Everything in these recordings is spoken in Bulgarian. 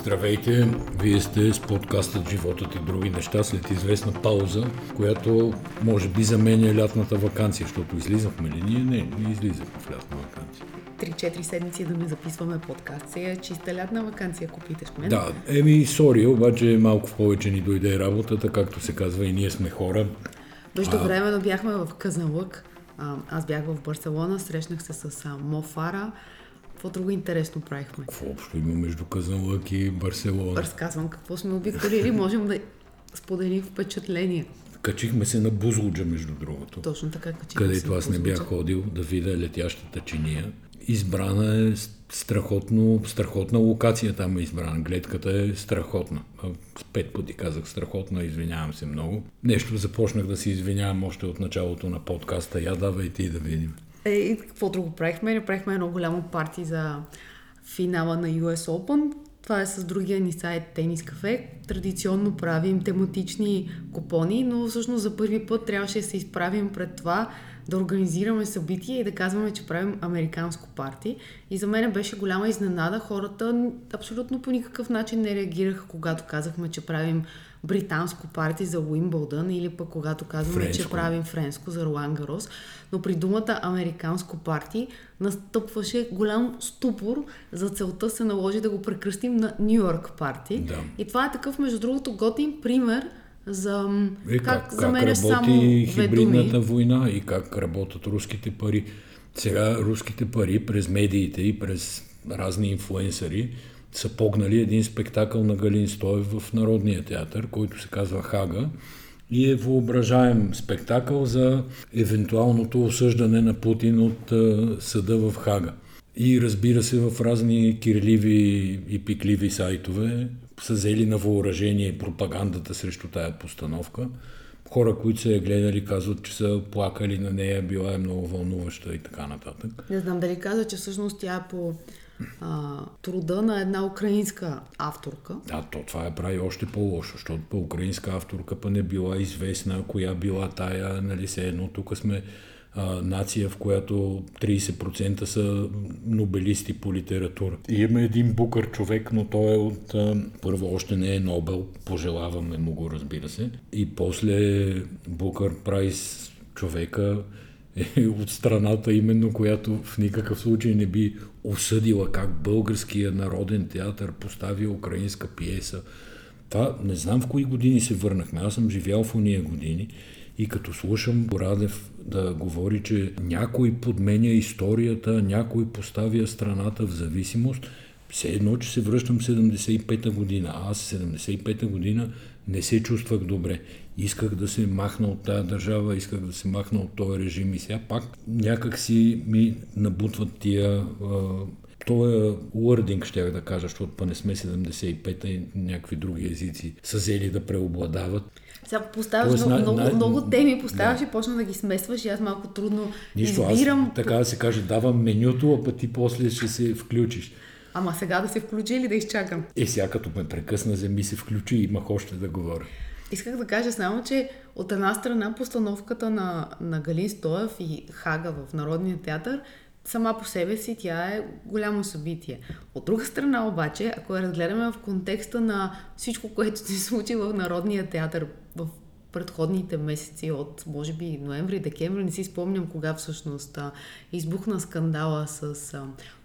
Здравейте! Вие сте с подкастът Животът и други неща след известна пауза, която може би заменя лятната вакансия, защото излизахме ли ние? Не, не излизахме в лятна вакансия. 3-4 седмици да не записваме подкаст. Сега е чиста лятна вакансия, ако питаш мен. Да, еми, сори, обаче малко повече ни дойде работата, както се казва и ние сме хора. Между време бяхме в Казанлък. Аз бях в Барселона, срещнах се с а, Мо Фара. Какво друго интересно правихме? Какво общо има между Казанлък и Барселона? Разказвам какво сме обиколили. Можем да споделим впечатления. Качихме се на Бузлуджа, между другото. Точно така качихме където аз не бях ходил да видя летящата чиния. Избрана е страхотно, страхотна локация там е избрана. Гледката е страхотна. Пет пъти казах страхотна, извинявам се много. Нещо започнах да се извинявам още от началото на подкаста. Я давай ти да видим. Е, и какво друго правихме? Направихме едно голямо парти за финала на US Open. Това е с другия ни сайт Тенис Кафе. Традиционно правим тематични купони, но всъщност за първи път трябваше да се изправим пред това да организираме събитие и да казваме, че правим американско парти. И за мен беше голяма изненада. Хората абсолютно по никакъв начин не реагираха, когато казахме, че правим британско парти за Уимбълдън или пък когато казваме, Френско. че правим френско за Ролан Гарос. Но при думата американско парти настъпваше голям ступор. За целта се наложи да го прекръстим на Нью Йорк парти. Да. И това е такъв, между другото, готин пример за м, Е, как, как, заменяш как само хибридната думи. война и как работят руските пари. Сега руските пари през медиите и през разни инфлуенсъри са погнали един спектакъл на Галин Стоев в Народния театър, който се казва Хага и е въображаем спектакъл за евентуалното осъждане на Путин от съда в Хага. И разбира се, в разни кирливи и пикливи сайтове са взели на въоръжение пропагандата срещу тая постановка. Хора, които са я гледали, казват, че са плакали на нея, била е много вълнуваща и така нататък. Не знам дали каза, че всъщност тя по а, труда на една украинска авторка. А то това я прави още по-лошо, защото по украинска авторка па не била известна, коя била тая, нали се едно, тук сме а, нация, в която 30% са нобелисти по литература. И има един букър човек, но той е от... А, първо още не е Нобел, пожелаваме му го, разбира се. И после Букър Прайс човека е от страната именно, която в никакъв случай не би осъдила как българския народен театър постави украинска пиеса. Това не знам в кои години се върнахме. Аз съм живял в уния години и като слушам Борадев да говори, че някой подменя историята, някой поставя страната в зависимост, все едно, че се връщам 75-та година. Аз 75-та година не се чувствах добре. Исках да се махна от тази държава, исках да се махна от този режим и сега пак някак си ми набутват тия... А, този уърдинг, ще да кажа, защото па не сме 75-та и някакви други езици са взели да преобладават. Сега поставяш Тоест, много, много, най- много теми, поставяш да. и почна да ги смесваш и аз малко трудно Нищо, избирам. аз така да се каже, давам менюто, а пък ти после ще се включиш. Ама сега да се включи или да изчакам? Е, сега като ме прекъсна, вземи се включи и имах още да говоря. Исках да кажа само, че от една страна постановката на, на Галин Стоев и Хага в Народния театър сама по себе си тя е голямо събитие. От друга страна обаче, ако я разгледаме в контекста на всичко, което се случи в Народния театър в предходните месеци от, може би, ноември, декември, не си спомням кога всъщност избухна скандала с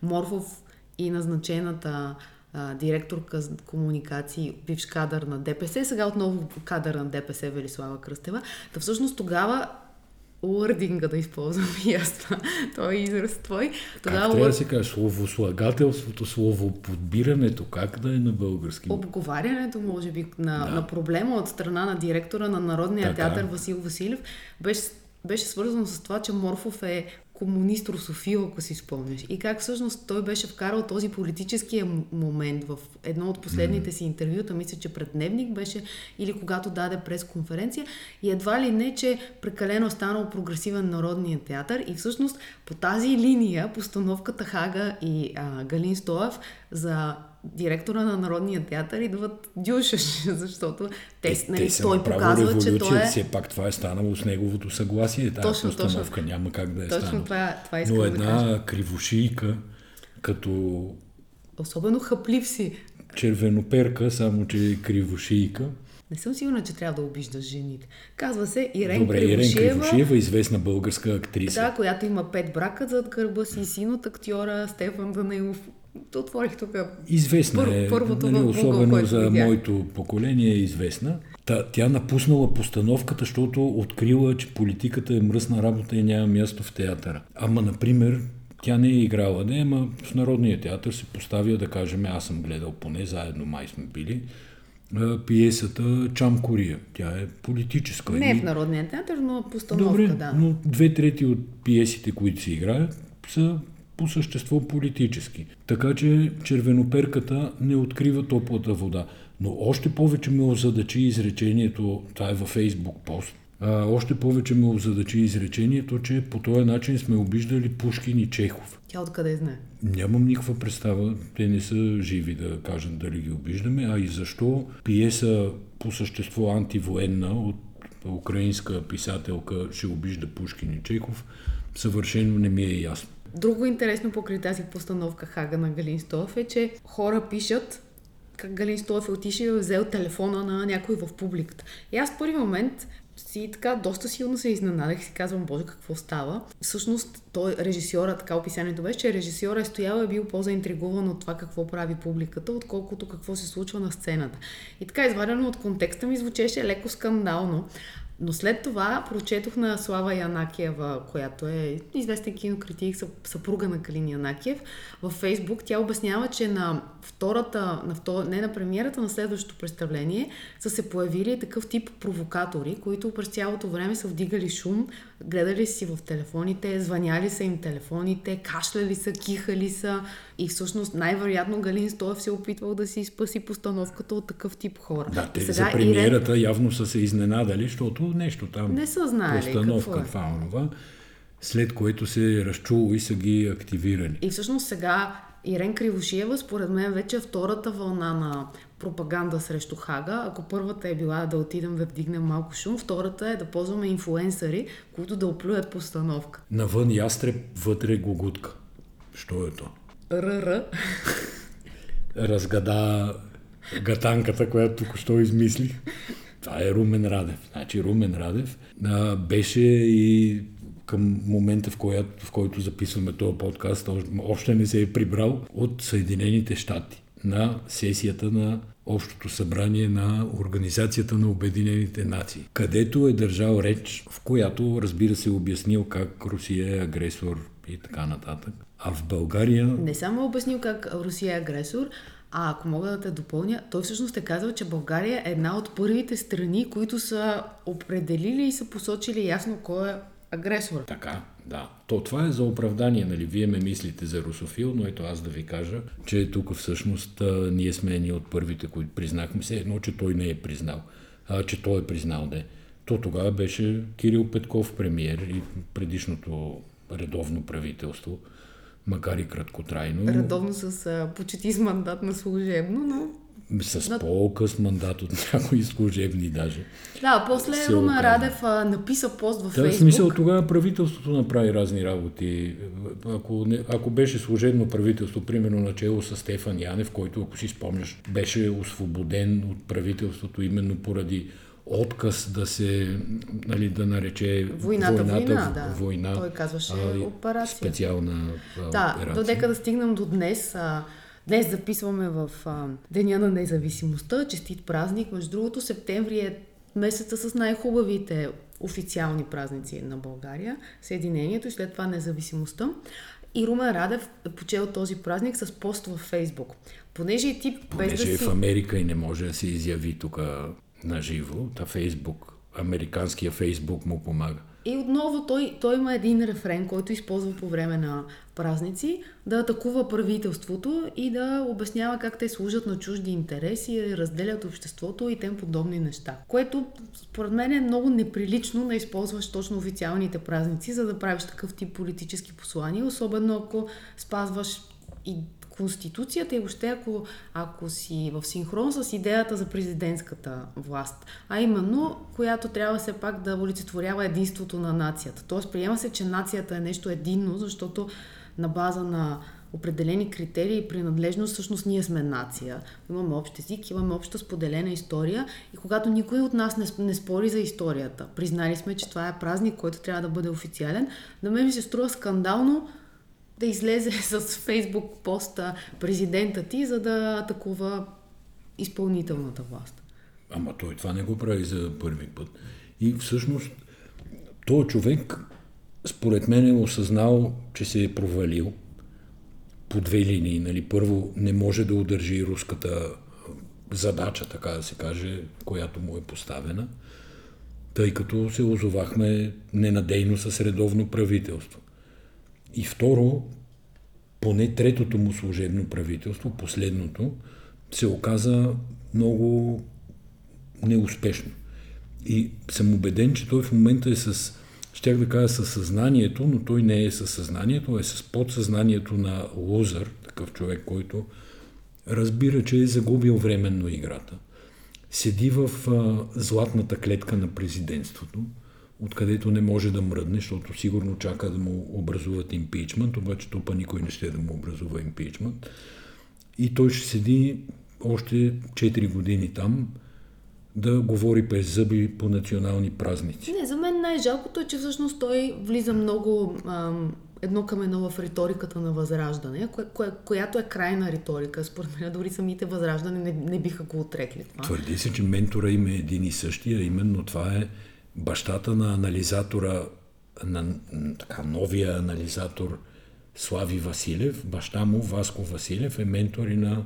Морфов и назначената а, директорка за комуникации, бивш кадър на ДПС, сега отново кадър на ДПС Велислава Кръстева. Та всъщност тогава уърдинга да използвам и аз това, той е израз твой. Как Тогава трябва да се каже? Словослагателството, словоподбирането, как да е на български? обговарянето, може би, на, Да. на проблема от страна на директора на Народния Така. театър Васил Василев беше, беше свързано с това, че Морфов е комунист русофил, ако си спомняш. И как всъщност той беше вкарал този политическия момент в едно от последните си интервюта, мисля, че пред Дневник беше, или когато даде пресконференция, и едва ли не, че прекалено е станал прогресивен народния театър и всъщност по тази линия постановката Хага и а, Галин Стоев за директора на Народния театър идват дюшаш, защото те, Е, нали, са той показва, че той е... все пак това е станало с неговото съгласие. Тази Точно, точно. няма как да е Точно станало. това, това искам Но да кажа. една кривошийка, като Особено хъплив си. червеноперка, само че кривошийка. Не съм сигурна, че трябва да обиждаш жените. Казва се Ирен Добре, Кривошиева. Ирен Кривошиева, известна българска актриса. Да, която има пет брака зад гърба си, син от актьора Стефан Данилов. Отворих тук. Известна Пър, е, първото нали, Google, особено за видях. моето поколение е известна. Та, тя напуснала постановката, защото открила, че политиката е мръсна работа и няма място в театъра. Ама, например, тя не е играла, не, ама в Народния театър се поставя, да кажем, аз съм гледал поне, заедно май сме били, пиесата Чам Кория. Тя е политическа. Не И- в Народния театър, но постановка, Добре, да. но две трети от пиесите, които се играят, са по същество политически. Така че червеноперката не открива топлата вода. Но още повече ме озадачи изречението, това е във Фейсбук пост, а, още повече ме озадачи изречението, че по този начин сме обиждали Пушкин и Чехов. Тя откъде знае? Нямам никаква представа, те не са живи да кажат дали ги обиждаме, а и защо пиеса по същество антивоенна от украинска писателка ще обижда Пушкин и Чехов, съвършено не ми е ясно. Друго интересно покрай тази постановка Хага на Галин Стоев е, че хора пишат как Галин Стоев е отишъл и е взел телефона на някой в публиката. И аз в първи момент си така доста силно се изненадах и си казвам, боже, какво става. Всъщност, той, режисьора, така описанието беше, че режисьора е стоял и е бил по-заинтригуван от това какво прави публиката, отколкото какво се случва на сцената. И така, извадено от контекста ми звучеше леко скандално. Но след това прочетох на Слава Янакиева, която е известен кинокритик, съп- съпруга на Калин Янакиев, във Фейсбук. Тя обяснява, че на втората, на втор... не на премиерата, на следващото представление са се появили такъв тип провокатори, които през цялото време са вдигали шум, гледали си в телефоните, звъняли са им телефоните, кашляли са, кихали са и всъщност най-вероятно Галин Стоев се е опитвал да си спаси постановката от такъв тип хора. Да, те И за сега премиерата явно са се изненадали, защото нещо там, Не са знаели постановка, какво е. това, след което се е разчуло и са ги активирали. И всъщност сега Ирен Кривошиева, според мен, вече е втората вълна на пропаганда срещу Хага. Ако първата е била да отидем да вдигнем малко шум, втората е да ползваме инфуенсъри, които да оплюят постановка. Навън ястреб, вътре гогутка. Що е то? РР. разгада гатанката, която току-що измислих. Това е Румен Радев. Значи Румен Радев а, беше и към момента, в, коя, в който записваме този подкаст, още- не се е прибрал от Съединените щати на сесията на Общото събрание на Организацията на Обединените нации, където е държал реч, в която, разбира се, е обяснил как Русия е агресор и така нататък. А в България Не само е обяснил как Русия е агресор, а ако мога да те допълня, той всъщност е казал, че България е една от първите страни, които са определили и са посочили ясно кой е агресор. Така, да. То това е за оправдание, нали? Вие ме мислите за русофил, но ето аз да ви кажа, че тук всъщност ние сме едни от първите, които признахме се едно, че той не е признал, а че той е признал, не. То тогава беше Кирил Петков премиер и предишното редовно правителство, макар и краткотрайно, Редовно с а, почти с мандат на служебно, но с на- по-къс мандат от някои служебни даже. Да, после Се Румен оказа. Радев а, написа пост във Да, в смисъл тогава правителството направи разни работи. Ако, не, ако беше служебно правителство, примерно начало с Стефан Янев, който, ако си спомняш, беше освободен от правителството именно поради отказ да се, нали, да нарече Войната война, в- да. война Той казваше а, операция. Специална а, Да, операция. додека да стигнем до днес. А, днес записваме в а, Деня на независимостта. Честит празник. Между другото, септември е месеца с най-хубавите официални празници на България. Съединението и след това независимостта. И Румен Радев е почел този празник с пост във Фейсбук. Понеже и ти без Понеже да е си... в Америка и не може да се изяви тук на живо, та Фейсбук, американския Фейсбук му помага. И отново той, той има един рефрен, който използва по време на празници, да атакува правителството и да обяснява как те служат на чужди интереси, разделят обществото и тем подобни неща. Което според мен е много неприлично да използваш точно официалните празници, за да правиш такъв тип политически послания, особено ако спазваш и Конституцията и въобще ако, ако си в синхрон с идеята за президентската власт, а именно, която трябва все пак да олицетворява единството на нацията. Тоест, приема се, че нацията е нещо единно, защото на база на определени критерии и принадлежност, всъщност ние сме нация. Имаме общ език, имаме обща споделена история и когато никой от нас не, спори за историята, признали сме, че това е празник, който трябва да бъде официален, на мен ми се струва скандално да излезе с фейсбук поста президента ти, за да атакува изпълнителната власт. Ама той това не го прави за първи път. И всъщност този човек, според мен, е осъзнал, че се е провалил по две линии. Нали? Първо, не може да удържи руската задача, така да се каже, която му е поставена, тъй като се озовахме ненадейно с редовно правителство. И второ, поне третото му служебно правителство, последното, се оказа много неуспешно. И съм убеден, че той в момента е с, щях да кажа със съзнанието, но той не е със съзнанието, е с подсъзнанието на лузър, такъв човек, който разбира, че е загубил временно играта. Седи в а, златната клетка на президентството, откъдето не може да мръдне, защото сигурно чака да му образуват импичмент, обаче топа никой не ще да му образува импичмент. И той ще седи още 4 години там, да говори без зъби по национални празници. Не, за мен най-жалкото е, че всъщност той влиза много ам, едно към едно в риториката на Възраждане, кое, кое, която е крайна риторика. Според мен дори самите Възраждане не, не биха го отрекли това. Твърди се, че ментора им е един и същия, именно това е бащата на анализатора, на така, новия анализатор Слави Василев, баща му Васко Василев е ментор и на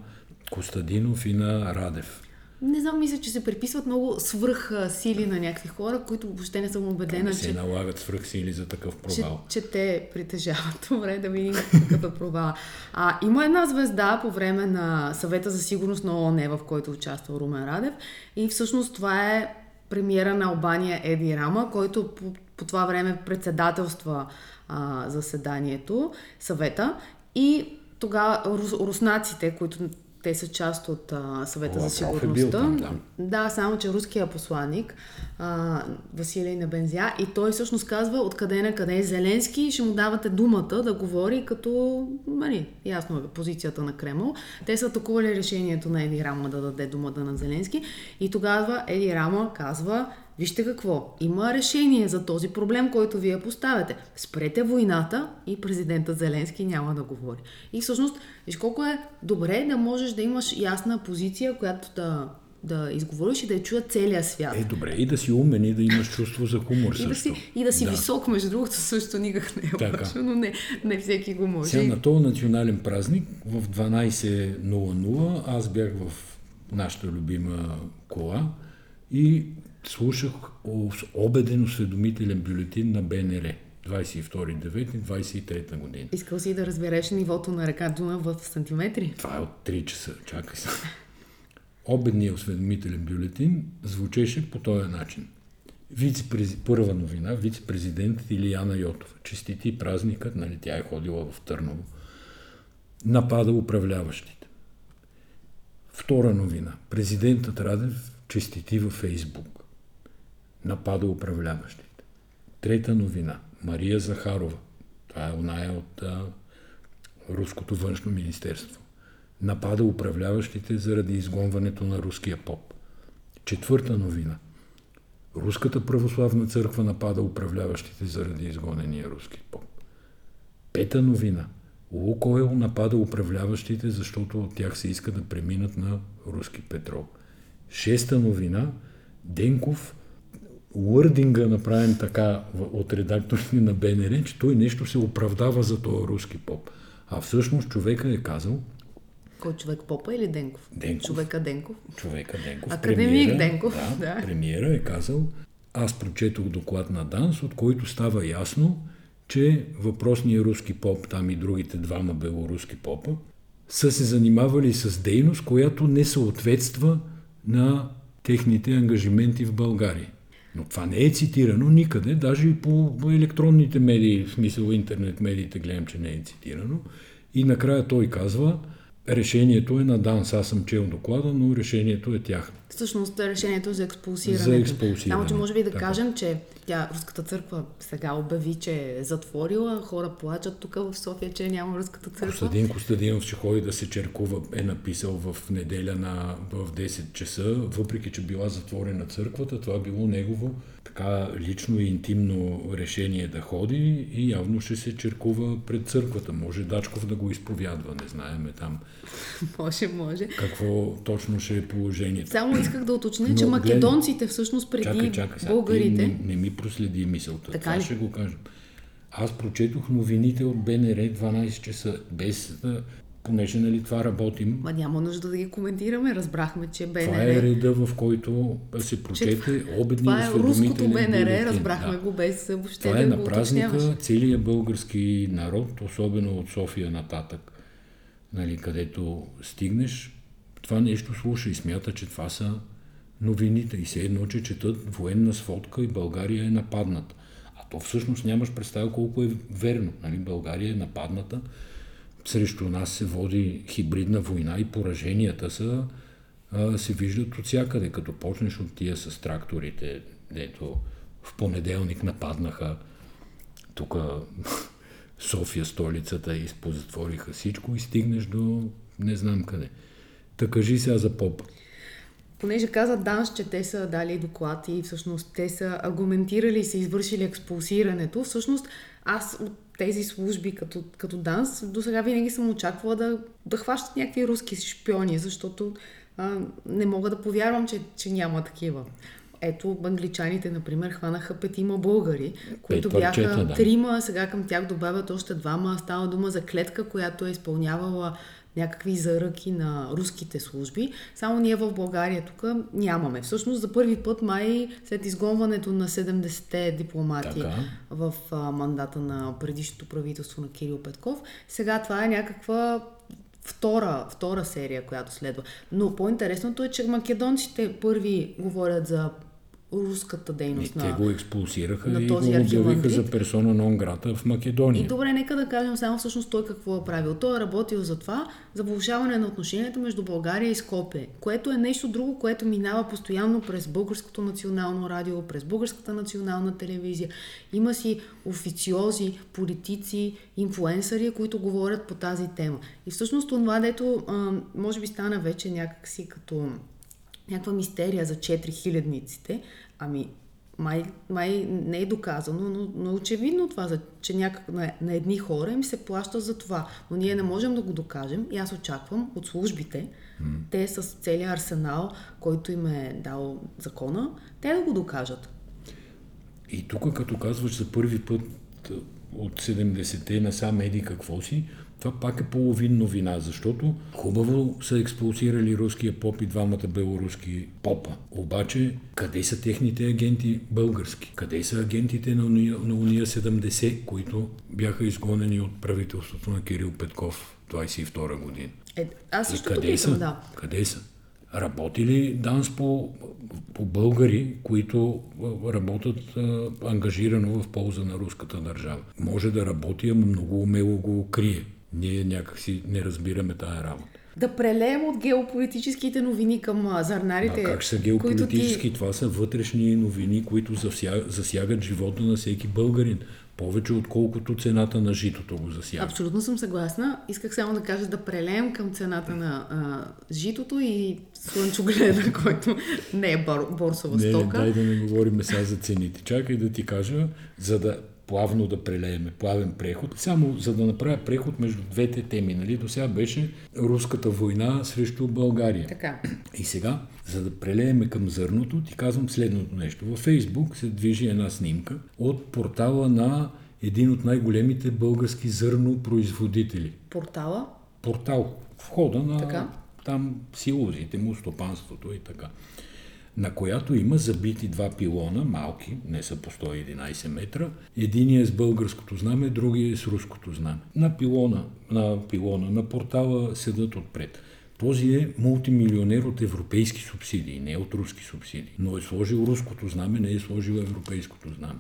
Костадинов и на Радев. Не знам, мисля, че се приписват много свръх сили на някакви хора, които въобще не съм убедена, не се че... налагат свръх сили за такъв провал. Че, че те притежават. Добре, да видим какъв е провал. А, има една звезда по време на съвета за сигурност на ООН, в който участва Румен Радев. И всъщност това е премиера на Албания Еди Рама, който по, по това време председателства а, заседанието, съвета. И тогава рус, руснаците, които те са част от а, съвета О, за сигурността. Е там, да. да, само че руския посланник а, Василий Небензя и той всъщност казва откъде на къде е Зеленски ще му давате думата да говори като, нали, ясно е позицията на Кремъл. Те са атакували решението на Еди Рама да даде думата на Зеленски и тогава Еди Рама казва Вижте какво, има решение за този проблем, който вие поставяте. Спрете войната и президента Зеленски няма да говори. И всъщност, виж колко е добре да можеш да имаш ясна позиция, която да да изговориш и да я чуя целия свят. Е, добре, и да си умен и да имаш чувство за хумор също. и да си, и да си да. висок, между другото, също никак не е така. но не, не всеки го може. Сега на този национален празник в 12.00 аз бях в нашата любима кола и слушах обеден осведомителен бюлетин на БНР. 22.9.23 година. Искал си да разбереш нивото на река Дуна в сантиметри? Това е от 3 часа. Чакай се. Обедният осведомителен бюлетин звучеше по този начин. Първа новина, вице-президент Илияна Йотова. Честити празникът, нали, тя е ходила в Търново. Напада управляващите. Втора новина. Президентът Радев честити във Фейсбук напада управляващите. Трета новина. Мария Захарова. Това е оная от а, Руското външно министерство. Напада управляващите заради изгонването на руския поп. Четвърта новина. Руската православна църква напада управляващите заради изгонения руски поп. Пета новина. Лукойл напада управляващите, защото от тях се иска да преминат на руски петрол. Шеста новина. Денков уърдинга направен така от редакторите на БНР, че той нещо се оправдава за този руски поп. А всъщност човека е казал... Кой човек попа или Денков? Денков. Човека Денков. Човека Денков. Академик премиера, Денков. Да, да. Премиера е казал, аз прочетох доклад на ДАНС, от който става ясно, че въпросният руски поп, там и другите двама белоруски попа, са се занимавали с дейност, която не съответства на техните ангажименти в България. Но това не е цитирано никъде, даже и по електронните медии, в смисъл интернет медиите гледам, че не е цитирано. И накрая той казва, решението е на ДАНС. Аз съм чел доклада, но решението е тяхно. Всъщност решението е за експулсиране. За експулсиране. Само, че може би да така. кажем, че тя, Руската църква сега обяви, че е затворила, хора плачат тук в София, че няма Руската църква. Костадин Костадинов, че ходи да се черкува, е написал в неделя на, в 10 часа, въпреки, че била затворена църквата, това било негово така лично и интимно решение да ходи и явно ще се черкува пред църквата. Може Дачков да го изповядва, не знаеме там. може, може. Какво точно ще е положението. Само исках да уточня, Но, че македонците всъщност преди чакай, чакай, сега, българите... Не, не ми проследи мисълта. Така Това ли? ще го кажем. Аз прочетох новините от БНР 12 часа, без понеже нали, това работим. Ма няма нужда да ги коментираме, разбрахме, че БНР... Това е реда, в който се прочете обедни Това е руското БНР, разбрахме да. го без въобще Това е да на празника целият български народ, особено от София нататък, нали, където стигнеш, това нещо слуша и смята, че това са новините. И се едно, че четат военна сводка и България е нападната. А то всъщност нямаш представа колко е верно. Нали? България е нападната срещу нас се води хибридна война и пораженията са, а, се виждат от всякъде. Като почнеш от тия с тракторите, дето в понеделник нападнаха тук София, столицата, и позатвориха всичко и стигнеш до не знам къде. Та кажи сега за поп. Понеже каза Данс, че те са дали доклад и всъщност те са аргументирали и са извършили експулсирането, всъщност аз от тези служби като, като ДАНС, до сега винаги съм очаквала да, да хващат някакви руски шпиони, защото а, не мога да повярвам, че, че няма такива. Ето, англичаните, например, хванаха петима българи, които Пет бяха да. трима, сега към тях добавят още двама. Става дума за клетка, която е изпълнявала някакви заръки на руските служби. Само ние в България тук нямаме. Всъщност за първи път май след изгонването на 70-те дипломати така. в а, мандата на предишното правителство на Кирил Петков, сега това е някаква втора, втора серия, която следва. Но по-интересното е, че македонците първи говорят за руската дейност и на Те го експулсираха на и този го обявиха за персона нон грата в Македония. И добре, нека да кажем само всъщност той какво е правил. Той е работил за това, за влушаване на отношенията между България и Скопе, което е нещо друго, което минава постоянно през Българското национално радио, през Българската национална телевизия. Има си официози, политици, инфуенсъри, които говорят по тази тема. И всъщност това, дето а, може би стана вече някакси като някаква мистерия за 4000-ниците, ами май, май не е доказано, но, но очевидно това, че някак, на, на едни хора им се плаща за това. Но ние не можем да го докажем и аз очаквам от службите, mm. те с целият арсенал, който им е дал закона, те да го докажат. И тук, като казваш за първи път от 70-те насам еди какво си, това пак е половин новина, защото хубаво са експулсирали руския поп и двамата белоруски попа. Обаче, къде са техните агенти български? Къде са агентите на Уния, на Уния 70, които бяха изгонени от правителството на Кирил Петков 22 година? Е, аз също къде са? да. Къде са? Работи ли данс по, по българи, които работят а, ангажирано в полза на руската държава? Може да работи, ама много умело го крие ние някакси не разбираме тая работа. Да прелеем от геополитическите новини към зърнарите. А как са геополитически? Ти... Това са вътрешни новини, които засягат живота на всеки българин. Повече отколкото цената на житото го засяга. Абсолютно съм съгласна. Исках само да кажа да прелеем към цената на а, житото и слънчогледа, който не е борсова не, стока. Дай да не говорим сега за цените. Чакай да ти кажа, за да плавно да прелееме, плавен преход, само за да направя преход между двете теми. Нали? До сега беше руската война срещу България. Така. И сега, за да прелееме към зърното, ти казвам следното нещо. Във Фейсбук се движи една снимка от портала на един от най-големите български зърнопроизводители. Портала? Портал. Входа на така. там силозите му, стопанството и така на която има забити два пилона, малки, не са по 111 метра. Единият е с българското знаме, другия е с руското знаме. На пилона, на пилона, на портала седат отпред. Този е мултимилионер от европейски субсидии, не от руски субсидии. Но е сложил руското знаме, не е сложил европейското знаме.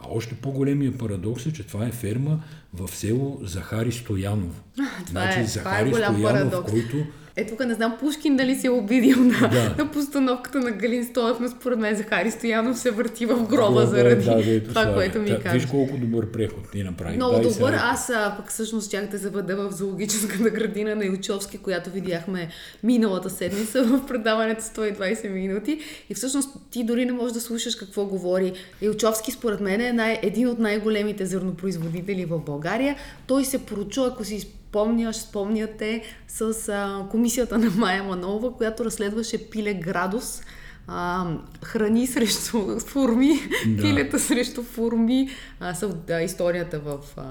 А още по-големия парадокс е, че това е ферма в село Захари Стояново. значи, е, Захари това е Стоянов, парадокс. който Е, тук не знам Пушкин дали се е обидил на, Да. на постановката на Галин Стоев, но според мен Захари Стоянов се върти в гроба е, заради да, дето това, слага. което ми Та, каза. Виж колко добър преход ни направи. Много Да, и добър. сега- Аз а, пък всъщност щях да заведа в зоологическата градина на Илчовски, която видяхме миналата седмица в предаването 120 минути. И всъщност ти дори не можеш да слушаш какво говори. Илчовски според мен е най- един от най-големите зърнопроизводители в България. Той се поручу, ако си спомняш, спомняте, с а, комисията на Майя Манова, която разследваше пиле градус. А, храни срещу форми, Да. пилета срещу форми, а, са да, историята в... А,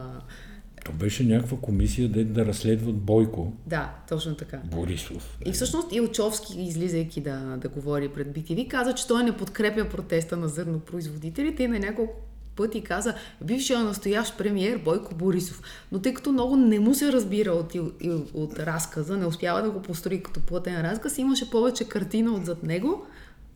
То беше някаква комисия да, да разследват Бойко да, точно така. Борисов. И всъщност Илчовски, излизайки да, да говори пред BTV, каза, че той не подкрепя протеста на зърнопроизводителите и на няколко пъти каза бившия настоящ премиер Бойко Борисов. Но тъй като много не му се разбира от, Ил- от разказа, не успява да го построи като плътен разказ, имаше повече картина отзад него,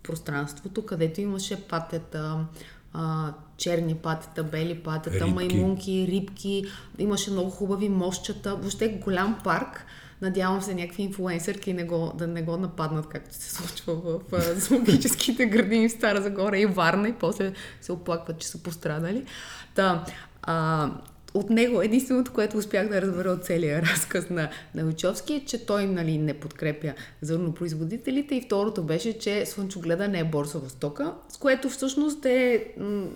пространството, където имаше патета, а, черни патета, бели патета, Рибки. маймунки, рибки, имаше много хубави мощчета, въобще голям парк. Надявам се някакви инфлуенсърки не го, да не го нападнат, както се случва в, в зоологическите градини в Стара Загора и Варна и после се оплакват, че са пострадали. Та, а, от него единственото, което успях да разбера от целия разказ на, на Личовски е, че той нали, не подкрепя зърнопроизводителите и второто беше, че слънчогледа не е борсова стока, с което всъщност е м-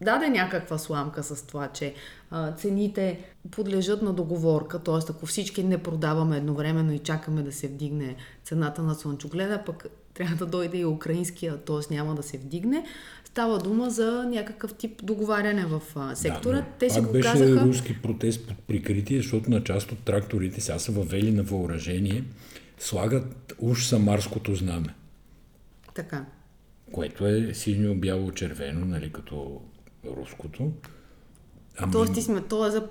даде някаква сламка с това, че а, цените подлежат на договорка, т.е. ако всички не продаваме едновременно и чакаме да се вдигне цената на слънчогледа, пък трябва да дойде и украинския, т.е. няма да се вдигне. Става дума за някакъв тип договаряне в а, сектора. Да, Те си го беше казаха. руски протест под прикритие, защото на част от тракторите сега са въвели на въоръжение, слагат уж самарското знаме, Така. което е синьо, бяло, червено, нали, като руското. Ами, Тоест, ти сме, то е за,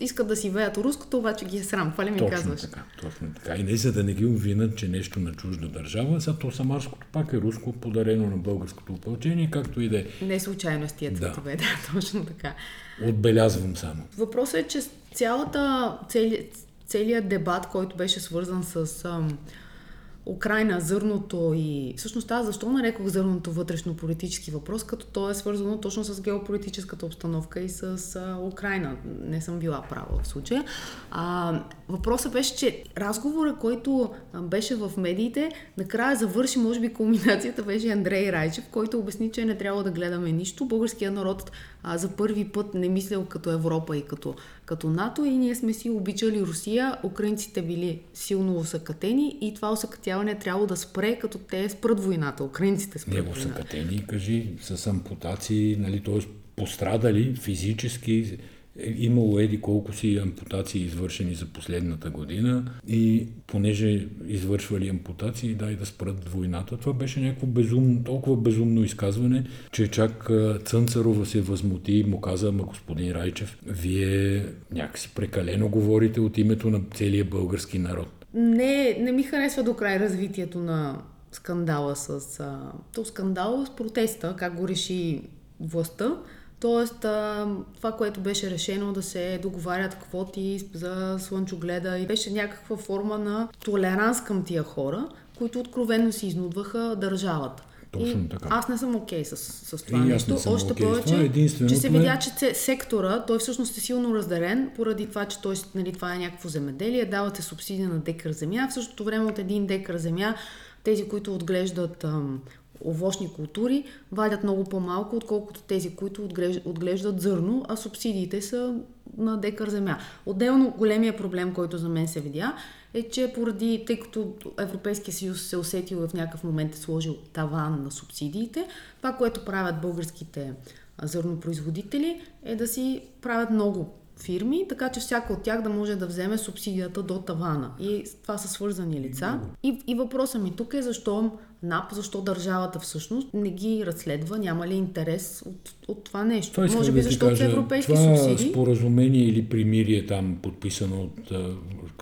искат да си веят руското, обаче ги е срам. Това ли ми точно казваш? така, точно така. И не за да не ги обвинат, че нещо на чужда държава, сега то самарското пак е руско, подарено на българското опълчение, както и да е. Не случайно с тия Да. да, точно така. Отбелязвам само. Въпросът е, че цялата, цели, целият дебат, който беше свързан с ам, Украина, зърното и... Всъщност аз защо нарекох зърното вътрешно-политически въпрос, като то е свързано точно с геополитическата обстановка и с а, Украина. Не съм била права в случая. А, въпросът беше, че разговора, който беше в медиите, накрая завърши, може би кулминацията беше Андрей Райчев, който обясни, че не трябва да гледаме нищо. Българският народ а, за първи път не мислял като Европа и като, като НАТО и ние сме си обичали Русия. Украинците били силно усъкатени и това усъкатяване трябва да спре, като те спрат войната. Украинците спрат Него войната. са катени, кажи, с ампутации, нали, т.е. пострадали физически. Е, Имало еди колко си ампутации извършени за последната година и понеже извършвали ампутации, дай да спрат войната. Това беше някакво безумно, толкова безумно изказване, че чак Цънцарова се възмути и му каза, ама господин Райчев, вие някакси прекалено говорите от името на целия български народ. Не, не ми харесва до край развитието на скандала с... А, то скандала с протеста, как го реши властта. Тоест, а, това, което беше решено да се договарят квоти за слънчогледа и беше някаква форма на толеранс към тия хора, които откровенно си изнудваха държавата. Точно и така. Аз не съм окей с, с това И нещо. Още с повече, че се видя, че се- сектора, той всъщност е силно разделен, поради това, че той, нали, това е някакво земеделие, давате субсидия на декар земя, в същото време от един декар земя, тези, които отглеждат ам, овощни култури, вадят много по-малко, отколкото тези, които отглеждат, отглеждат зърно, а субсидиите са на декар земя. Отделно големия проблем, който за мен се видя, е, че поради, тъй като Европейския съюз се усетил в някакъв момент е сложил таван на субсидиите, това, което правят българските зърнопроизводители е да си правят много фирми, така че всяка от тях да може да вземе субсидията до тавана. И това са свързани лица. И, и въпросът ми тук е защо НАП, защо държавата всъщност не ги разследва, няма ли интерес от, от това нещо. Това Може би да защото кажа, европейски това субсидии. споразумение или примирие там, подписано от,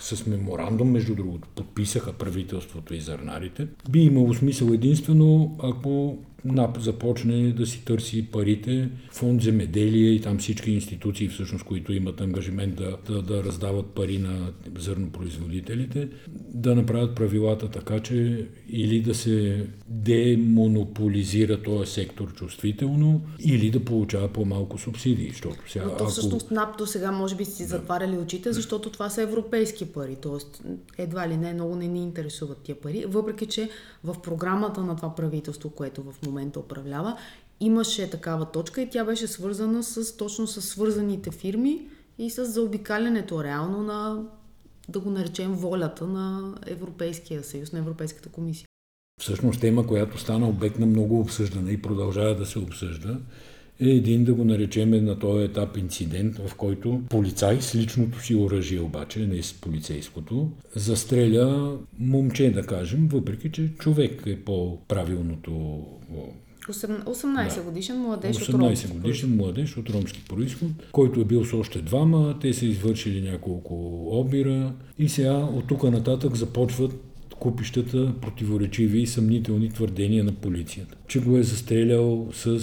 с меморандум, между другото, подписаха правителството и зърнарите, би имало смисъл единствено, ако НАП започне да си търси парите, фонд земеделие и там всички институции, всъщност, които имат ангажимент да, да, да раздават пари на зърнопроизводителите, да направят правилата така, че или да се демонополизира този сектор чувствително, или да получава по-малко субсидии. Защото сега, Но то ако... всъщност НАП до сега може би си затваряли очите, защото това са европейски пари. Тоест, едва ли не, много не ни интересуват тия пари. Въпреки, че в програмата на това правителство, което в момента управлява, имаше такава точка и тя беше свързана с, точно с свързаните фирми и с заобикалянето реално на, да го наречем, волята на Европейския съюз, на Европейската комисия. Всъщност тема, която стана обект на много обсъждане и продължава да се обсъжда, е един, да го наречем на този етап инцидент, в който полицай с личното си оръжие обаче, не с полицейското, застреля момче, да кажем, въпреки че човек е по-правилното 18 да. годишен младеж 18 от ромски годишен младеж от ромски происход, който е бил с още двама, те са извършили няколко обира и сега от тук нататък започват купищата противоречиви и съмнителни твърдения на полицията. Че го е застрелял с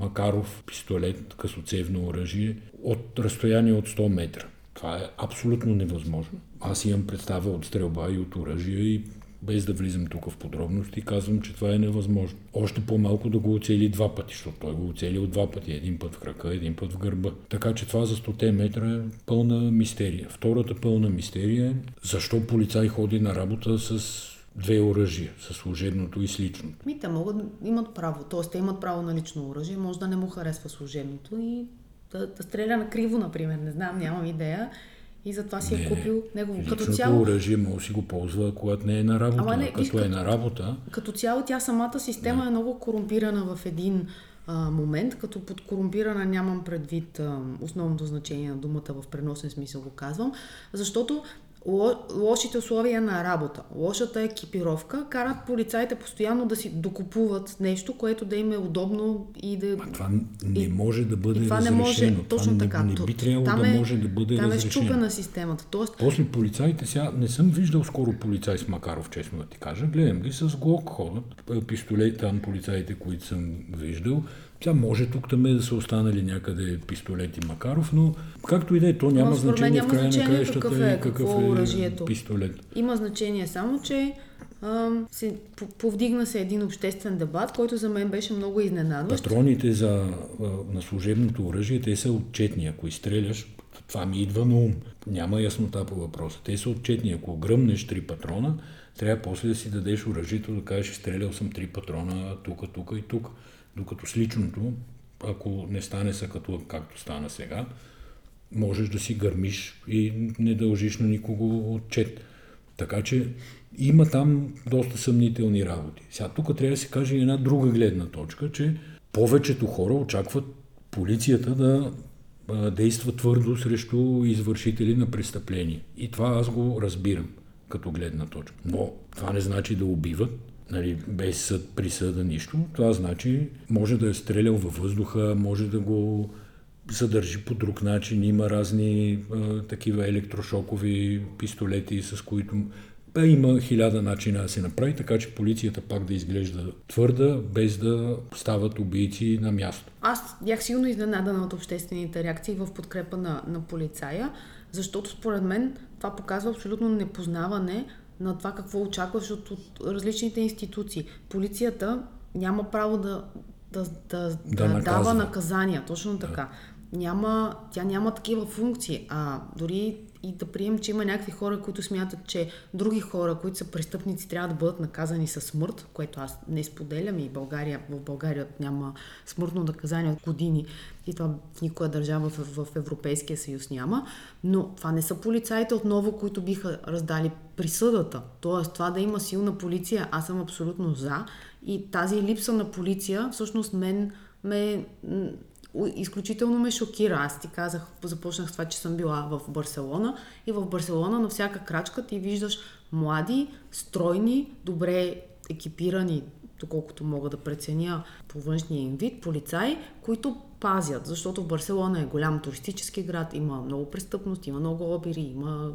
Макаров пистолет, късоцевно оръжие, от разстояние от 100 метра. Това е абсолютно невъзможно. Аз имам представа от стрелба и от оръжие и без да влизам тук в подробности, казвам, че това е невъзможно. Още по-малко да го оцели два пъти, защото той го оцелил два пъти. Един път в крака, един път в гърба. Така че това за 100 метра е пълна мистерия. Втората пълна мистерия е защо полицай ходи на работа с две оръжия, с служебното и с личното. Ми, те могат, имат право, т.е. те имат право на лично оръжие, може да не му харесва служебното и да, да стреля на криво, например, не знам, нямам идея и затова си е купил негово. Като цяло оръжие може да си го ползва, когато не е на работа. Ама не, като, като е на работа. Като цяло тя самата система не. е много корумпирана в един а, момент, като под корумпирана нямам предвид а, основното значение на думата в преносен смисъл го казвам, защото лошите условия на работа, лошата екипировка карат полицаите постоянно да си докупуват нещо, което да им е удобно и да... А това не и, може да бъде това разрешено. Не може, точно това така. Не, не би трябвало там да е, може да бъде там разрешено. Там е щупена системата. Тоест... После полицаите сега, не съм виждал скоро полицай с Макаров, честно да ти кажа. Гледам ги с глок ходят. Пистолет там полицаите, които съм виждал. Тя може тук там е да са останали някъде пистолети Макаров, но както и да е, то няма но, значение няма в края на краищата какъв е, какъв е оръжието. пистолет. Има значение само, че а, се, повдигна се един обществен дебат, който за мен беше много изненадващ. Патроните за, на служебното оръжие, те са отчетни. Ако изстреляш, това ми идва на ум. Няма яснота по въпроса. Те са отчетни. Ако гръмнеш три патрона, трябва после да си дадеш оръжието, да кажеш, стрелял съм три патрона тук, тук и тук. Докато с личното, ако не стане са като както стана сега, можеш да си гърмиш и не дължиш на никого отчет. Така че има там доста съмнителни работи. Сега тук трябва да се каже една друга гледна точка, че повечето хора очакват полицията да действа твърдо срещу извършители на престъпления. И това аз го разбирам като гледна точка. Но това не значи да убиват, нали, без съд, присъда, нищо, това значи може да е стрелял във въздуха, може да го задържи по друг начин. Има разни а, такива електрошокови пистолети, с които Бе, има хиляда начина да се направи, така че полицията пак да изглежда твърда, без да стават убийци на място. Аз бях силно изненадана от обществените реакции в подкрепа на, на полицая, защото според мен това показва абсолютно непознаване на това какво очакваш от, от различните институции. Полицията няма право да, да, да, да, да дава наказания, точно така. Да. Няма, тя няма такива функции, а дори и да прием, че има някакви хора, които смятат, че други хора, които са престъпници, трябва да бъдат наказани със смърт, което аз не споделям и България, в България няма смъртно наказание от години и това в никоя държава в, в Европейския съюз няма, но това не са полицаите отново, които биха раздали присъдата. Тоест това да има силна полиция, аз съм абсолютно за и тази липса на полиция всъщност мен ме изключително ме шокира. Аз ти казах, започнах с това, че съм била в Барселона и в Барселона на всяка крачка ти виждаш млади, стройни, добре екипирани, доколкото мога да преценя по външния им вид, полицаи, които пазят, защото Барселона е голям туристически град, има много престъпност, има много обири, има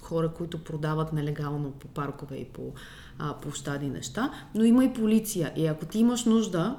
хора, които продават нелегално по паркове и по площади неща, но има и полиция. И ако ти имаш нужда,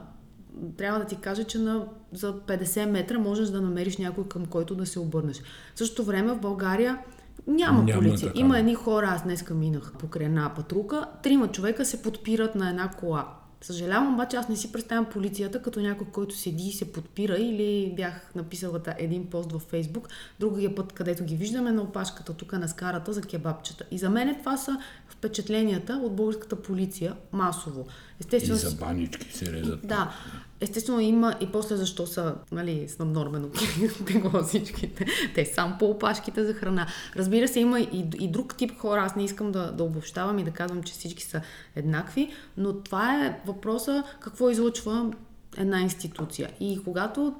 трябва да ти кажа, че на, за 50 метра можеш да намериш някой към който да се обърнеш. В същото време в България няма, няма полиция. Така. Има едни хора, аз днеска минах покрай една патрука, трима човека се подпират на една кола. Съжалявам, обаче аз не си представям полицията като някой, който седи и се подпира или бях написала един пост във Фейсбук, другия път, където ги виждаме на опашката, тук на скарата за кебабчета. И за мен това са впечатленията от българската полиция масово. Естествено, и за банички се резат. Да. Естествено има и после защо са нали, с нормено тегло всичките. Те сам по опашките за храна. Разбира се, има и, и друг тип хора. Аз не искам да, да обобщавам и да казвам, че всички са еднакви, но това е въпроса какво излъчва една институция. И когато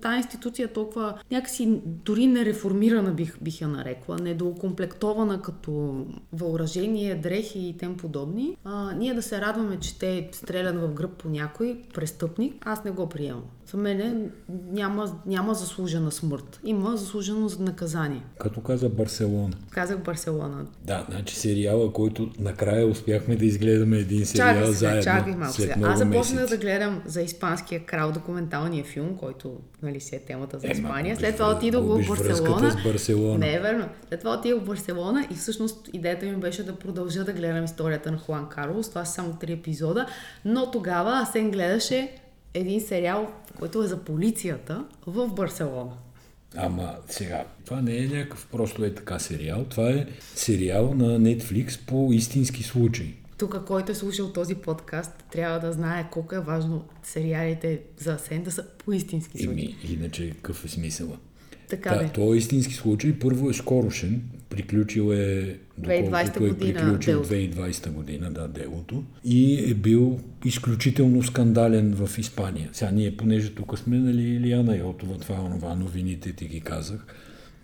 тази институция е толкова някакси дори нереформирана бих, бих я нарекла, недоокомплектована като въоръжение, дрехи и тем подобни, а, ние да се радваме, че те стрелят в гръб по някой престъпник, аз не го приемам. За мен няма, няма заслужена смърт. Има заслужено наказание. Като каза Барселона. Казах Барселона. Да, значи сериала, който накрая успяхме да изгледаме един сериал чакай заедно. Чакай малко след Аз започнах да гледам за испанския крал документалния филм, който нали, си е темата за Испания. Е, След това отидох в Барселона. С Барселона. Не е верно. След това отидох в Барселона и всъщност идеята ми беше да продължа да гледам историята на Хуан Карлос. Това са само три епизода. Но тогава Асен гледаше един сериал, който е за полицията в Барселона. Ама сега, това не е някакъв просто е така сериал. Това е сериал на Netflix по истински случаи. Тук, който е слушал този подкаст, трябва да знае колко е важно сериалите за Асен да са по истински случаи. Еми, иначе какъв е смисъла? Така да, то е истински случай. Първо е скорошен. Приключил е 2020 е приключил 2020 година, да, делото. И е бил изключително скандален в Испания. Сега ние, понеже тук сме, нали, Илияна Йотова, това, онова, новините ти ги казах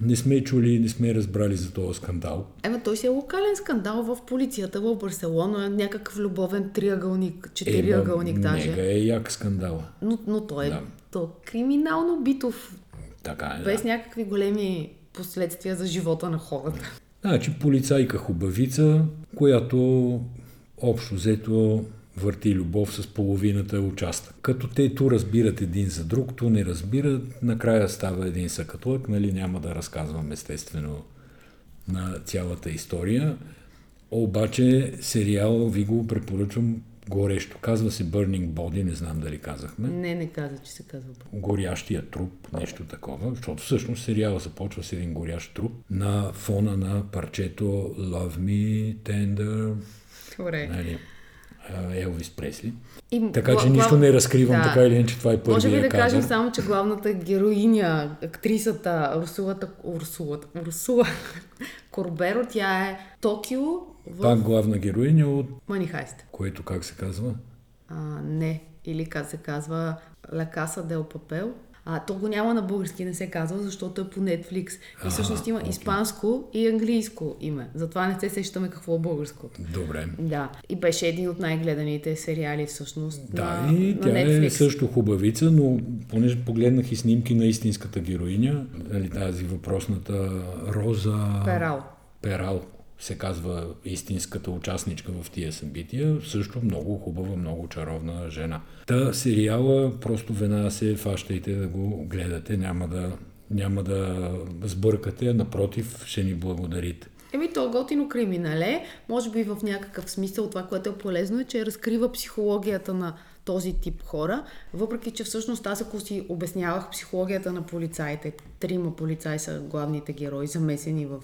не сме чули, не сме разбрали за този скандал. Ема той си е локален скандал в полицията в Барселона, някакъв любовен триъгълник, четириъгълник даже. Мега е як скандала. Но, но той е да. то криминално битов. Така е, Без да. някакви големи последствия за живота на хората. Значи полицайка хубавица, която общо взето върти любов с половината участък. Като те ту разбират един за друг, ту не разбират, накрая става един съкатлък, нали няма да разказвам естествено на цялата история. Обаче сериал ви го препоръчвам горещо. Казва се Burning Body, не знам дали казахме. Не, не каза, че се казва. Горящия труп, нещо такова, защото всъщност сериала започва с един горящ труп на фона на парчето Love Me Tender. Добре. Нали, Елвис Пресли. И, така че нищо не разкривам, да. така или иначе това е първият Може би да кадър. кажем само, че главната героиня, актрисата Урсулата, Урсулата, Урсула Корберо, тя е Токио в... Пак главна героиня от... Манихайст. Което как се казва? А, не. Или как се казва Ла Каса Дел Папел. А, то го няма на български, не се казва, защото е по Netflix. И всъщност има okay. испанско и английско име. Затова не се сещаме какво е българското. Добре. Да. И беше един от най-гледаните сериали всъщност да, на, и тя на Netflix. е също хубавица, но понеже погледнах и снимки на истинската героиня, нали, тази въпросната Роза... Перал. Перал се казва истинската участничка в тия събития, също много хубава, много чаровна жена. Та сериала просто веднага се фащайте да го гледате, няма да, няма да сбъркате, напротив ще ни благодарите. Еми, то готино криминале, може би в някакъв смисъл това, което е полезно е, че разкрива психологията на този тип хора, въпреки че всъщност аз ако си обяснявах психологията на полицаите, трима полицаи са главните герои, замесени в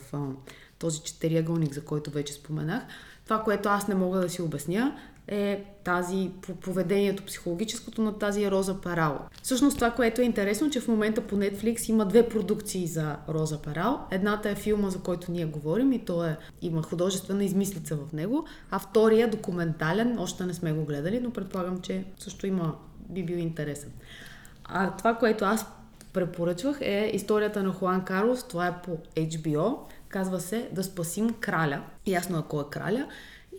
този четириъгълник, за който вече споменах. Това, което аз не мога да си обясня, е тази поведението психологическото на тази Роза Парал. Всъщност това, което е интересно, че в момента по Netflix има две продукции за Роза Парал. Едната е филма, за който ние говорим и то е, има художествена измислица в него, а втория е документален, още не сме го гледали, но предполагам, че също има, би бил интересен. А това, което аз препоръчвах е историята на Хуан Карлос, това е по HBO. Казва се Да спасим краля. Ясно е кой е краля.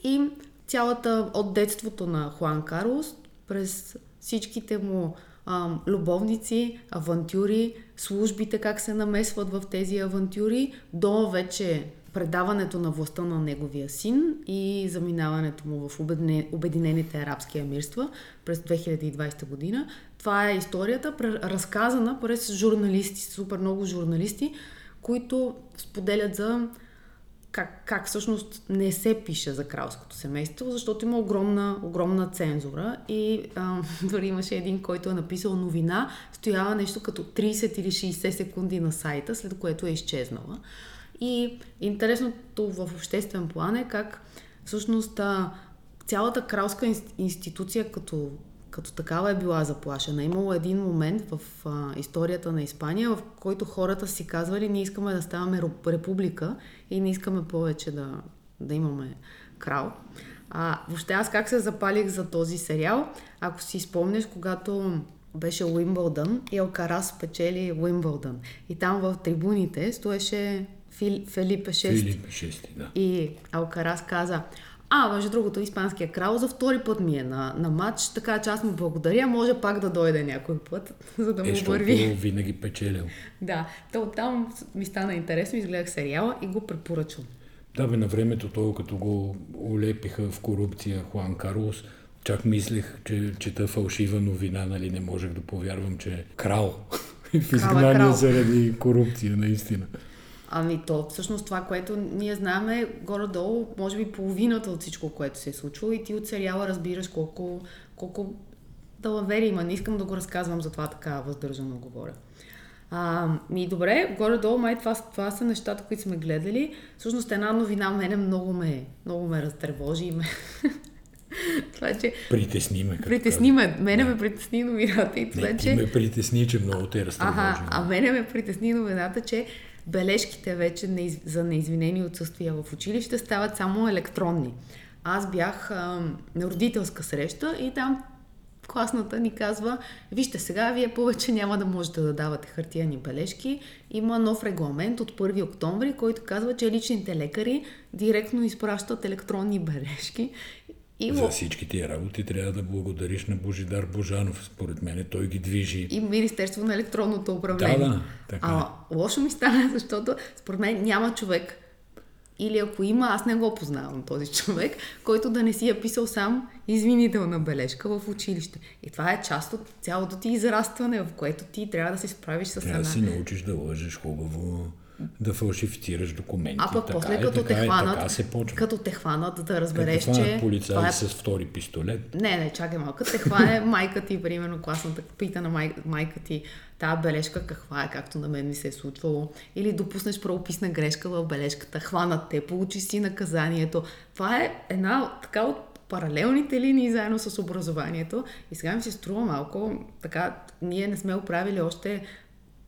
И цялата от детството на Хуан Карлос, през всичките му а, любовници, авантюри, службите как се намесват в тези авантюри, до вече предаването на властта на неговия син и заминаването му в Обединените арабски емирства през 2020 година. Това е историята, разказана през журналисти, супер много журналисти, които споделят за как, как всъщност не се пише за кралското семейство, защото има огромна, огромна цензура и а, дори имаше един, който е написал новина, стоява нещо като 30 или 60 секунди на сайта, след което е изчезнала. И интересното в обществен план е как всъщност цялата кралска институция като, като такава е била заплашена. Имало един момент в а, историята на Испания, в който хората си казвали, ние искаме да ставаме република и не искаме повече да, да имаме крал. А, въобще аз как се запалих за този сериал? Ако си спомнеш, когато беше Уимбълдън и Алкарас печели Уимбълдън. И там в трибуните стоеше Фил, Фелипе VI. Филипе VI, да. И Алкарас каза, а, между другото, испанския крал за втори път ми е на, на матч, така че аз му благодаря, може пак да дойде някой път, за да му е, върви. винаги печелил. да, то оттам ми стана интересно, изгледах сериала и го препоръчвам. Да, бе, на времето той, като го улепиха в корупция Хуан Карлос, чак мислех, че чета фалшива новина, нали, не можех да повярвам, че е крал в изгнание заради корупция, наистина. Ами то, всъщност това, което ние знаем е горе-долу, може би половината от всичко, което се е случило и ти от сериала разбираш колко, колко далавери има. Не искам да го разказвам, затова така въздържано говоря. А, ми добре, горе-долу май това, това са нещата, които сме гледали. Всъщност една новина мене много ме, много ме разтревожи и ме... това, че... Притесни ме. Притесни ме. Мене да. ме притесни новината и това, Не, че... ме притесни, че много те разтревожи. Ага, а мене ме притесни новината, че бележките вече за неизвинени отсъствия в училище стават само електронни. Аз бях а, на родителска среща и там класната ни казва, вижте сега, вие повече няма да можете да давате хартияни бележки. Има нов регламент от 1 октомври, който казва, че личните лекари директно изпращат електронни бележки и За всички тия работи трябва да благодариш на Божидар Божанов. Според мен той ги движи. И Министерство на електронното управление. Да, да. Така а, е. лошо ми стана, защото според мен няма човек, или ако има, аз не го познавам този човек, който да не си е писал сам извинителна бележка в училище. И това е част от цялото ти израстване, в което ти трябва да се справиш с една. Трябва да си научиш да лъжеш хубаво да фалшифицираш документи. А пък после е, като, те хванат, така се почва. като те хванат да разбереш, като че... полицаи това е... с втори пистолет. Не, не, чакай малко. Те хване майка ти, примерно класната, пита на май, майка ти тази бележка каква е, както на мен ми се е случвало. Или допуснеш правописна грешка в бележката, хванат те, получи си наказанието. Това е една така от паралелните линии заедно с образованието. И сега ми се струва малко, така, ние не сме оправили още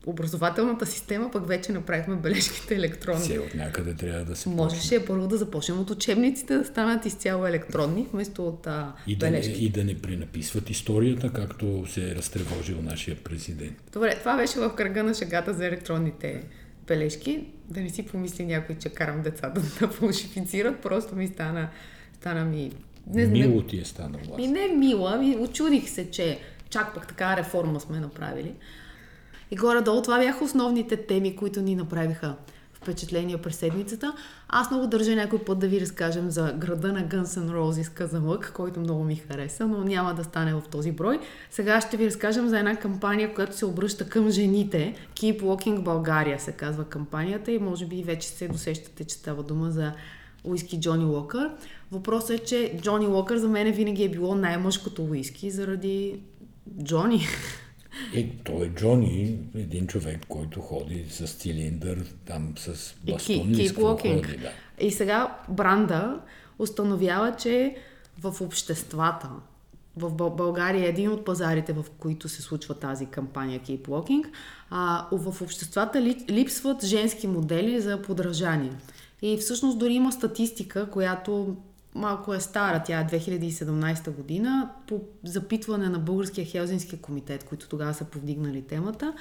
образователната система, пък вече направихме бележките електронни. Все от някъде трябва да се Можеше почне. първо да започнем от учебниците да станат изцяло електронни, вместо от а, и да, бележки. Не, и да не пренаписват историята, както се е разтревожил нашия президент. Добре, това беше в кръга на шегата за електронните бележки. Да не си помисли някой, че карам децата да фалшифицират, просто ми стана, стана ми... Не, мило ти е станало. Ми не мила, ми очудих се, че чак пък така реформа сме направили. И горе-долу това бяха основните теми, които ни направиха впечатление през седмицата. Аз много държа някой път да ви разкажем за града на Guns N' Roses Казанлък, който много ми хареса, но няма да стане в този брой. Сега ще ви разкажем за една кампания, която се обръща към жените. Keep Walking България се казва кампанията и може би вече се досещате, че става дума за уиски Джони Уокър. Въпросът е, че Джони Уокър за мен винаги е било най-мъжкото уиски заради Джони. Е, той е Джони, един човек, който ходи с цилиндър, там с бастон и, ходи, да. И сега Бранда установява, че в обществата, в България е един от пазарите, в които се случва тази кампания Keep Walking, а, в обществата липсват женски модели за подражание. И всъщност дори има статистика, която малко е стара, тя е 2017 година, по запитване на Българския Хелзински комитет, които тогава са повдигнали темата.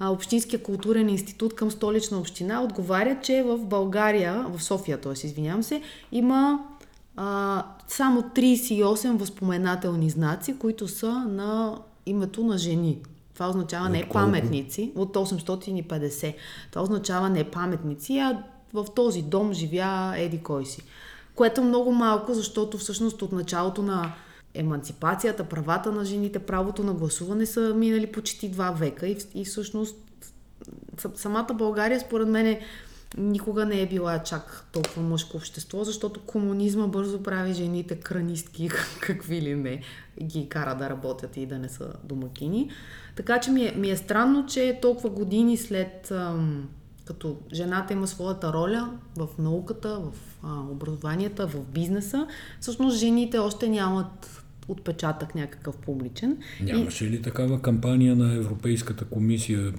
Общинския културен институт към столична община отговаря, че в България, в София, т.е. извинявам се, има а, само 38 възпоменателни знаци, които са на името на жени. Това означава не паметници от 850. Това означава не паметници, а в този дом живя еди кой си. Което много малко, защото всъщност от началото на емансипацията, правата на жените, правото на гласуване са минали почти два века и, и всъщност самата България според мен е никога не е била чак толкова мъжко общество, защото комунизма бързо прави жените кранистки, какви ли не, ги кара да работят и да не са домакини. Така че ми е, ми е странно, че толкова години след ам, като жената има своята роля в науката, в а, образованията, в бизнеса, всъщност жените още нямат отпечатък някакъв публичен. Нямаше и... ли такава кампания на Европейската комисия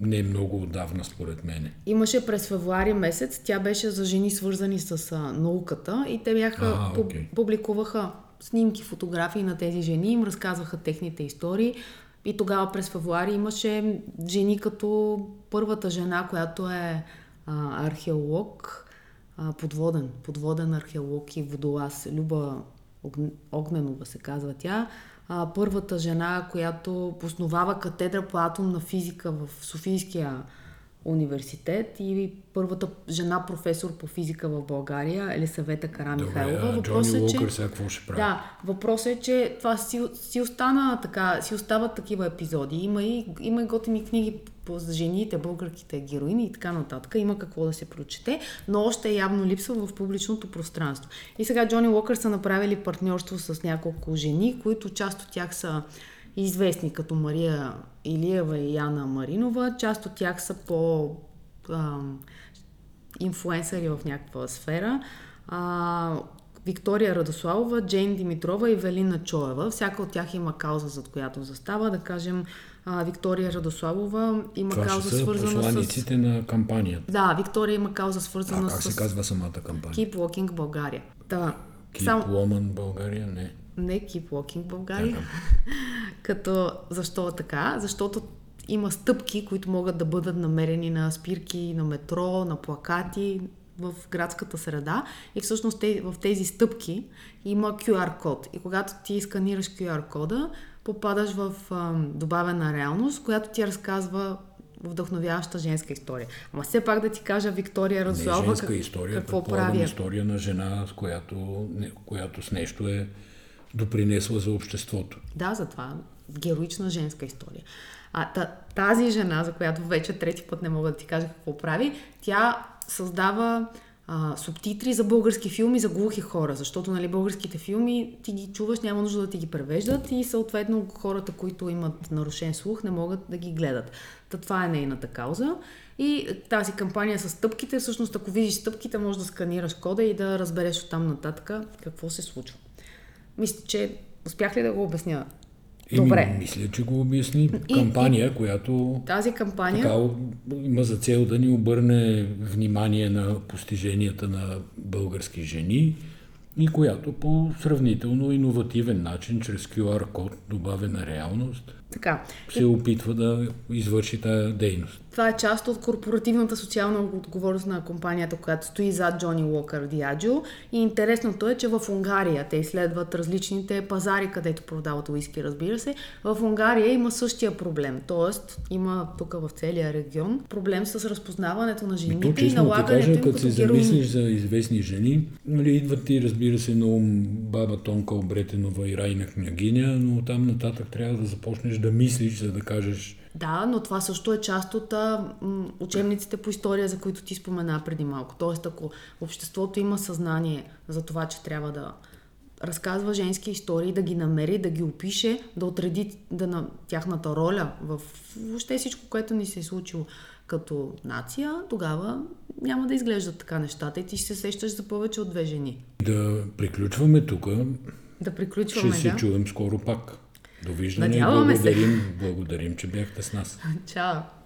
не е много отдавна, според мен. Имаше през февруари месец. Тя беше за жени свързани с а, науката и те бяха, а, okay. публикуваха снимки, фотографии на тези жени, им разказваха техните истории. И тогава през февруари имаше жени като първата жена, която е а, археолог, а, подводен, подводен археолог и водолаз, Люба Огненова се казва тя. А, първата жена, която основава катедра по атомна физика в Софийския университет и първата жена професор по физика в България, Елисавета Карамихайлова. Въпросът е, че... какво ще прави? Да, въпросът е, че това си, си, остана така, си остават такива епизоди. Има и, има и готини книги за жените, българките героини и така нататък. Има какво да се прочете, но още явно липсва в публичното пространство. И сега Джони Уокър са направили партньорство с няколко жени, които част от тях са известни като Мария Илиева и Яна Маринова. Част от тях са по ам, инфуенсъри в някаква сфера. А, Виктория Радославова, Джейн Димитрова и Велина Чоева. Всяка от тях има кауза, зад която застава. Да кажем, а, Виктория Радославова има Това кауза свързана с... на кампанията. Да, Виктория има кауза свързана а, как с... се казва самата кампания? Keep Walking България. Да. Keep Сам... Woman България? Не. Не Keep Walking България. Да, да. Като защо така? Защото има стъпки, които могат да бъдат намерени на спирки, на метро, на плакати, в градската среда и всъщност в тези стъпки има QR код. И когато ти сканираш QR кода, попадаш в а, добавена реалност, която ти разказва вдъхновяваща женска история. Ама все пак да ти кажа Виктория женска как, история, какво прави. история на жена, с която, която с нещо е допринесла за обществото. Да, затова героична женска история. А тази жена, за която вече трети път не мога да ти кажа какво прави, тя създава а, субтитри за български филми за глухи хора, защото нали, българските филми ти ги чуваш, няма нужда да ти ги превеждат и съответно хората, които имат нарушен слух, не могат да ги гледат. Та това е нейната кауза. И тази кампания с стъпките, всъщност ако видиш стъпките, можеш да сканираш кода и да разбереш оттам нататък какво се случва. Мисля, че успях ли да го обясня Добре. мисля, че го обясни. Кампания, и, която тази кампания така, има за цел да ни обърне внимание на постиженията на български жени и която по сравнително иновативен начин, чрез QR код, добавена реалност, така. се опитва да извърши тази дейност. Това е част от корпоративната социална отговорност на компанията, която стои зад Джони Уокър Диаджо. И интересното е, че в Унгария те изследват различните пазари, където продават уиски, разбира се. В Унгария има същия проблем. Тоест, има тук в целия регион проблем с разпознаването на жените и, и налагането им като се замислиш за известни жени, нали, идват ти, разбира се, на ум баба Тонка Обретенова и Райна Княгиня, но там нататък трябва да започнеш да мислиш, за да кажеш да, но това също е част от а, м, учебниците по история, за които ти спомена преди малко. Тоест, ако обществото има съзнание за това, че трябва да разказва женски истории, да ги намери, да ги опише, да отреди да на тяхната роля в въобще всичко, което ни се е случило като нация, тогава няма да изглеждат така нещата и ти ще се сещаш за повече от две жени. Да приключваме тук. Да приключваме, Ще се да. чуем скоро пак. Довиждане. Надяваме благодарим, се. благодарим, че бяхте с нас. Чао.